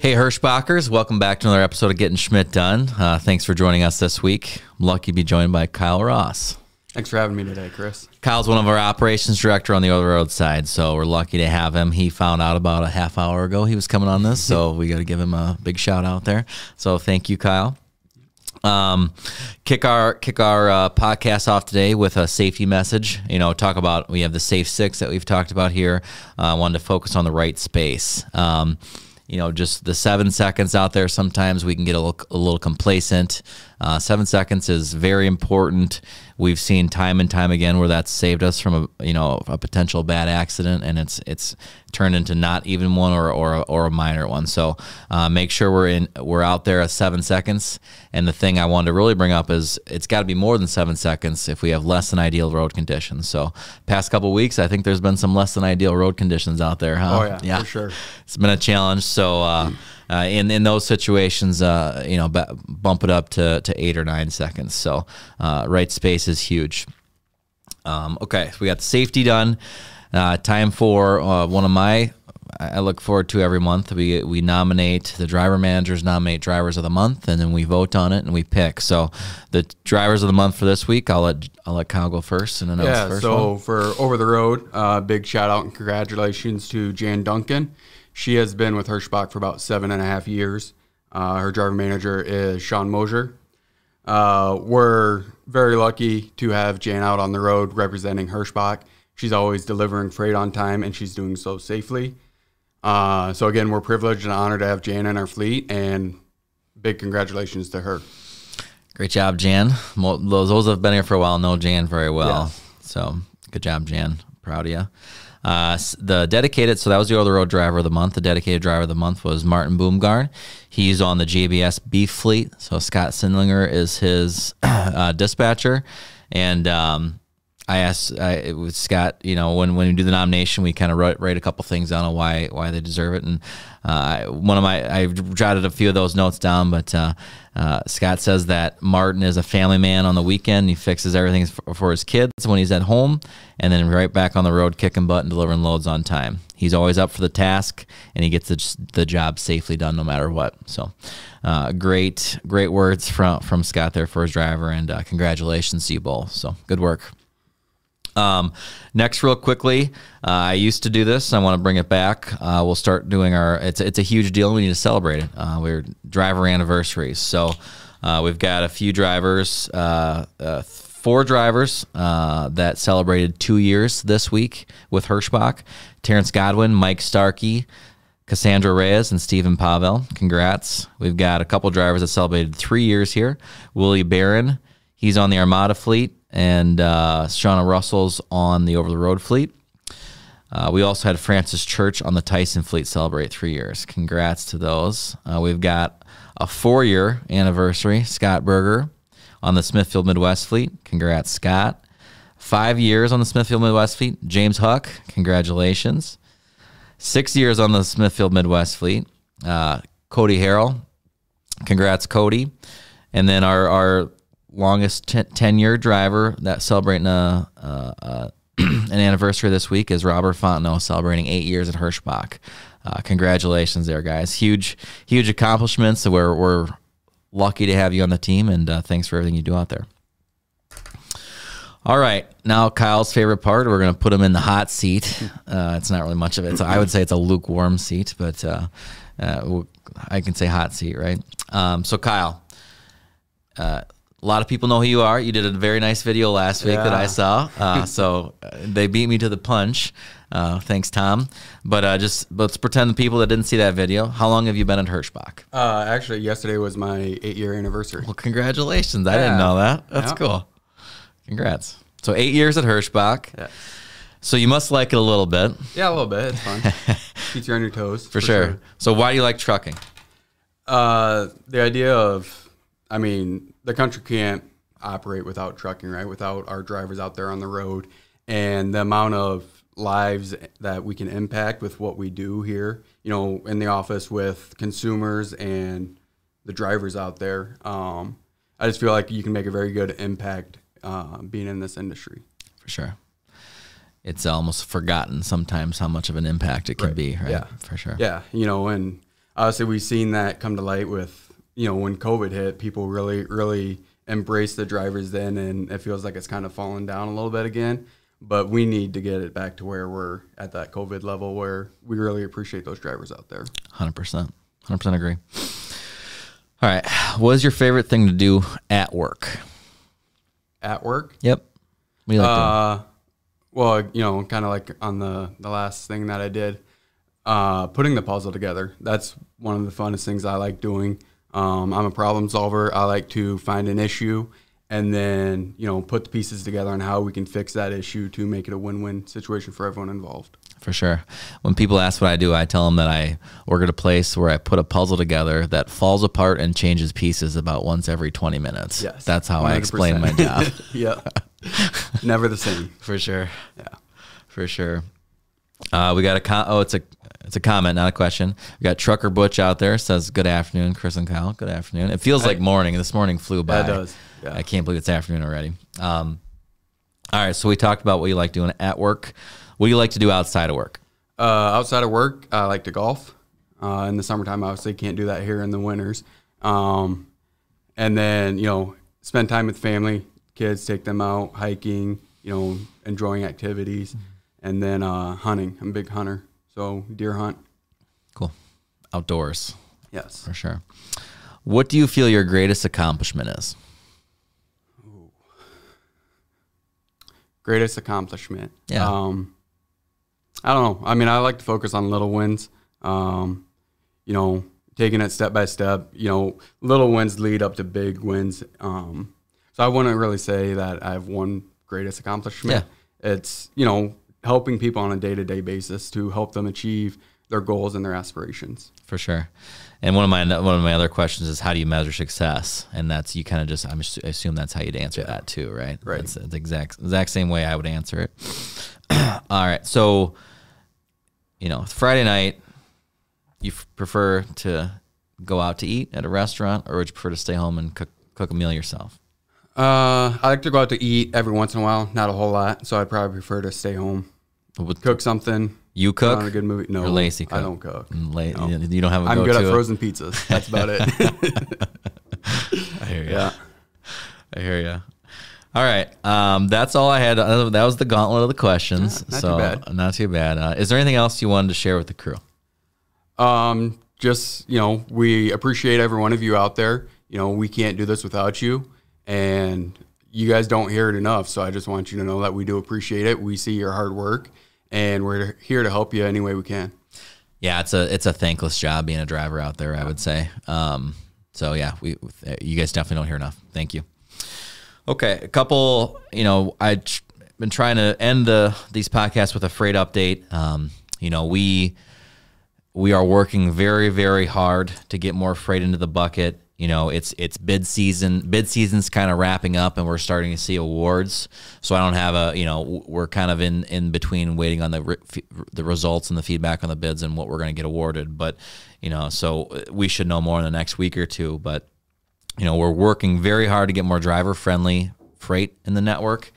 Hey, Hirschbachers, welcome back to another episode of Getting Schmidt Done. Uh, thanks for joining us this week. I'm lucky to be joined by Kyle Ross. Thanks for having me today, Chris. Kyle's one of our operations director on the over the road side, so we're lucky to have him. He found out about a half hour ago he was coming on this, so we got to give him a big shout out there. So thank you, Kyle. Um, kick our kick our uh, podcast off today with a safety message. You know, talk about we have the safe six that we've talked about here. I uh, wanted to focus on the right space. Um, you know, just the seven seconds out there. Sometimes we can get a little, a little complacent. Uh, seven seconds is very important. We've seen time and time again where that's saved us from a you know a potential bad accident, and it's it's turned into not even one or or, or a minor one. So uh, make sure we're in we're out there at seven seconds. And the thing I wanted to really bring up is it's got to be more than seven seconds if we have less than ideal road conditions. So past couple weeks, I think there's been some less than ideal road conditions out there. Huh? Oh yeah, yeah, for sure. It's been a challenge. So. Uh, uh, in in those situations, uh, you know, bump it up to, to eight or nine seconds. So uh, right space is huge. Um, okay, so we got the safety done. Uh, time for uh, one of my I look forward to every month. We we nominate the driver managers nominate drivers of the month, and then we vote on it and we pick. So the drivers of the month for this week, I'll let I'll let Kyle go first and announce yeah, first. So one. for over the road, uh, big shout out and congratulations to Jan Duncan. She has been with Hirschbach for about seven and a half years. Uh, her driver manager is Sean Mosier. Uh, we're very lucky to have Jan out on the road representing Hirschbach. She's always delivering freight on time and she's doing so safely. Uh, so again, we're privileged and honored to have Jan in our fleet, and big congratulations to her. Great job, Jan. Those, those have been here for a while know Jan very well. So good job, Jan. Proud of you. Uh, the dedicated, so that was the over the road driver of the month. The dedicated driver of the month was Martin Boomgarn. He's on the JBS beef fleet. So Scott Sindlinger is his uh, dispatcher. And um, I asked I, with Scott, you know, when, when we do the nomination, we kind of write, write a couple things down on why why they deserve it. And uh, one of my I jotted a few of those notes down, but uh, uh, Scott says that Martin is a family man on the weekend. He fixes everything for, for, his kids when he's at home, and then right back on the road, kicking butt and delivering loads on time. He's always up for the task, and he gets the, the job safely done no matter what. So, uh, great great words from from Scott there for his driver, and uh, congratulations to you both. So good work. Um, next, real quickly, uh, I used to do this. I want to bring it back. Uh, we'll start doing our. It's it's a huge deal. We need to celebrate it. Uh, we're driver anniversaries, so uh, we've got a few drivers, uh, uh, four drivers that celebrated two years this week with Hirschbach. Terrence Godwin, Mike Starkey. Cassandra Reyes and Stephen Pavel, congrats. We've got a couple drivers that celebrated three years here. Willie Barron, he's on the Armada fleet and uh, Shauna Russell's on the over the road fleet. Uh, we also had Francis Church on the Tyson fleet celebrate three years. Congrats to those. Uh, we've got a four year anniversary, Scott Berger on the Smithfield Midwest fleet. Congrats, Scott. Five years on the Smithfield Midwest fleet, James Huck. Congratulations. Six years on the Smithfield Midwest fleet, uh, Cody Harrell. Congrats, Cody. And then our, our longest ten-year driver that celebrating a, a, an anniversary this week is Robert Fontenot celebrating eight years at Hirschbach. Uh, congratulations there, guys! Huge, huge accomplishments. We're we're lucky to have you on the team, and uh, thanks for everything you do out there. All right, now Kyle's favorite part. We're going to put him in the hot seat. Uh, it's not really much of it. So I would say it's a lukewarm seat, but uh, uh, I can say hot seat, right? Um, so Kyle, uh, a lot of people know who you are. You did a very nice video last week yeah. that I saw. Uh, so uh, they beat me to the punch. Uh, thanks, Tom. But uh, just let's pretend the people that didn't see that video. How long have you been at Hirschbach? Uh, actually, yesterday was my eight-year anniversary. Well, congratulations! I didn't know that. That's yeah. cool. Congrats. So eight years at Hirschbach. Yeah. So you must like it a little bit. Yeah, a little bit. It's fun. Keeps you on your toes. For, for sure. sure. So why do you like trucking? Uh, the idea of, I mean, the country can't operate without trucking, right? Without our drivers out there on the road and the amount of lives that we can impact with what we do here, you know, in the office with consumers and the drivers out there. Um, I just feel like you can make a very good impact uh, being in this industry. For sure. It's almost forgotten sometimes how much of an impact it can right. be, right? Yeah, for sure. Yeah, you know, and obviously we've seen that come to light with you know when COVID hit, people really really embraced the drivers then, and it feels like it's kind of fallen down a little bit again. But we need to get it back to where we're at that COVID level where we really appreciate those drivers out there. Hundred percent, hundred percent agree. All right, what is your favorite thing to do at work? At work, Yep. You like? Uh, well, you know, kind of like on the the last thing that I did, uh, putting the puzzle together. That's one of the funnest things I like doing. Um, I'm a problem solver. I like to find an issue and then you know put the pieces together on how we can fix that issue to make it a win-win situation for everyone involved. For sure. When people ask what I do, I tell them that I work at a place where I put a puzzle together that falls apart and changes pieces about once every 20 minutes. Yes, That's how I explain my job. yeah, never the same. For sure. Yeah. For sure. Uh, we got a com- oh, it's a it's a comment, not a question. We got Trucker Butch out there says good afternoon, Chris and Kyle. Good afternoon. It feels like morning. This morning flew by. it does. Yeah. I can't believe it's afternoon already. Um, all right, so we talked about what you like doing at work. What do you like to do outside of work? Uh, outside of work, I like to golf. Uh, in the summertime, obviously, can't do that here in the winters. Um, and then, you know, spend time with family, kids, take them out hiking, you know, enjoying activities. And then uh, hunting. I'm a big hunter. So, deer hunt. Cool. Outdoors, Yes. for sure. What do you feel your greatest accomplishment is? Greatest accomplishment. Yeah. Um, I don't know. I mean, I like to focus on little wins. Um, you know, taking it step by step. You know, little wins lead up to big wins. Um, so I wouldn't really say that I have one greatest accomplishment. Yeah. It's you know helping people on a day to day basis to help them achieve their goals and their aspirations. For sure. And one of my one of my other questions is how do you measure success? And that's you kind of just I'm I assume that's how you'd answer that too, right? Right. It's the exact exact same way I would answer it. All right. So, you know, Friday night, you f- prefer to go out to eat at a restaurant, or would you prefer to stay home and cook cook a meal yourself? Uh, I like to go out to eat every once in a while, not a whole lot. So I'd probably prefer to stay home, Would cook something, you cook? on a good movie. No, Lacey I cook? don't cook. La- No. You don't have a I'm go good at frozen pizzas. That's about it. I hear you. yeah. I hear you. All right, um, that's all I had. Uh, That was the gauntlet of the questions. Yeah, not so too bad. not too bad. Uh, is there anything else you wanted to share with the crew? Um, just you know, we appreciate every one of you out there. You know, we can't do this without you, and you guys don't hear it enough. So I just want you to know that we do appreciate it. We see your hard work, and we're here to help you any way we can. Yeah, it's a it's a thankless job being a driver out there. I would say. Um, so yeah, we you guys definitely don't hear enough. Thank you. Okay, a couple. You know, I've been trying to end the these podcasts with a freight update. Um, you know, we we are working very very hard to get more freight into the bucket. You know, it's it's bid season. Bid season's kind of wrapping up, and we're starting to see awards. So I don't have a you know we're kind of in in between waiting on the re- the results and the feedback on the bids and what we're going to get awarded. But you know, so uh, we should know more in the next week or two. But you know, we're working very hard to get more driver friendly freight in the network.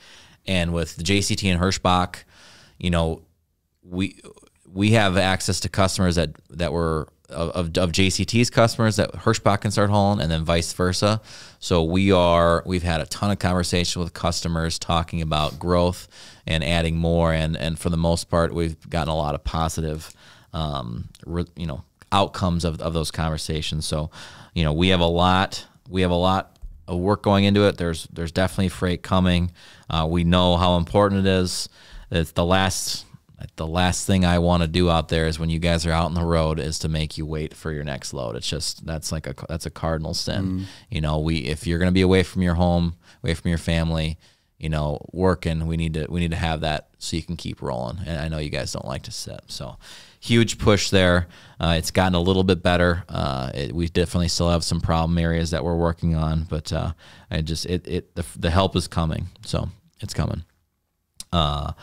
And with the JCT and Hirschbach, you know, we we have access to customers that that were of, of JCT's customers that Hirschbach can start hauling, and then vice versa. So we are we've had a ton of conversation with customers talking about growth and adding more, and and for the most part, we've gotten a lot of positive, um, re, you know, outcomes of of those conversations. So, you know, we have a lot we have a lot of work going into it. There's there's definitely freight coming. Uh, we know how important it is. It's the last the last thing I want to do out there is when you guys are out on the road is to make you wait for your next load. It's just that's like a that's a cardinal sin. You know, we if you're going to be away from your home, away from your family, you know, working, we need to we need to have that so you can keep rolling. And I know you guys don't like to sit, so huge push there. Uh, it's gotten a little bit better. Uh, it, we definitely still have some problem areas that we're working on, but uh, I just it it the, the help is coming, so it's coming. Uh,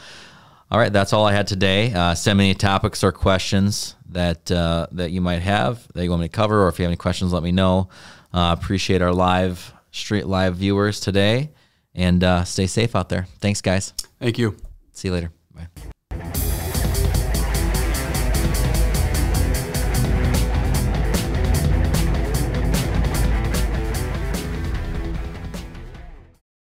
all right, that's all I had today. Uh, send me any topics or questions that uh, that you might have that you want me to cover, or if you have any questions, let me know. Uh, appreciate our live street live viewers today, and uh, stay safe out there. Thanks, guys. Thank you. See you later.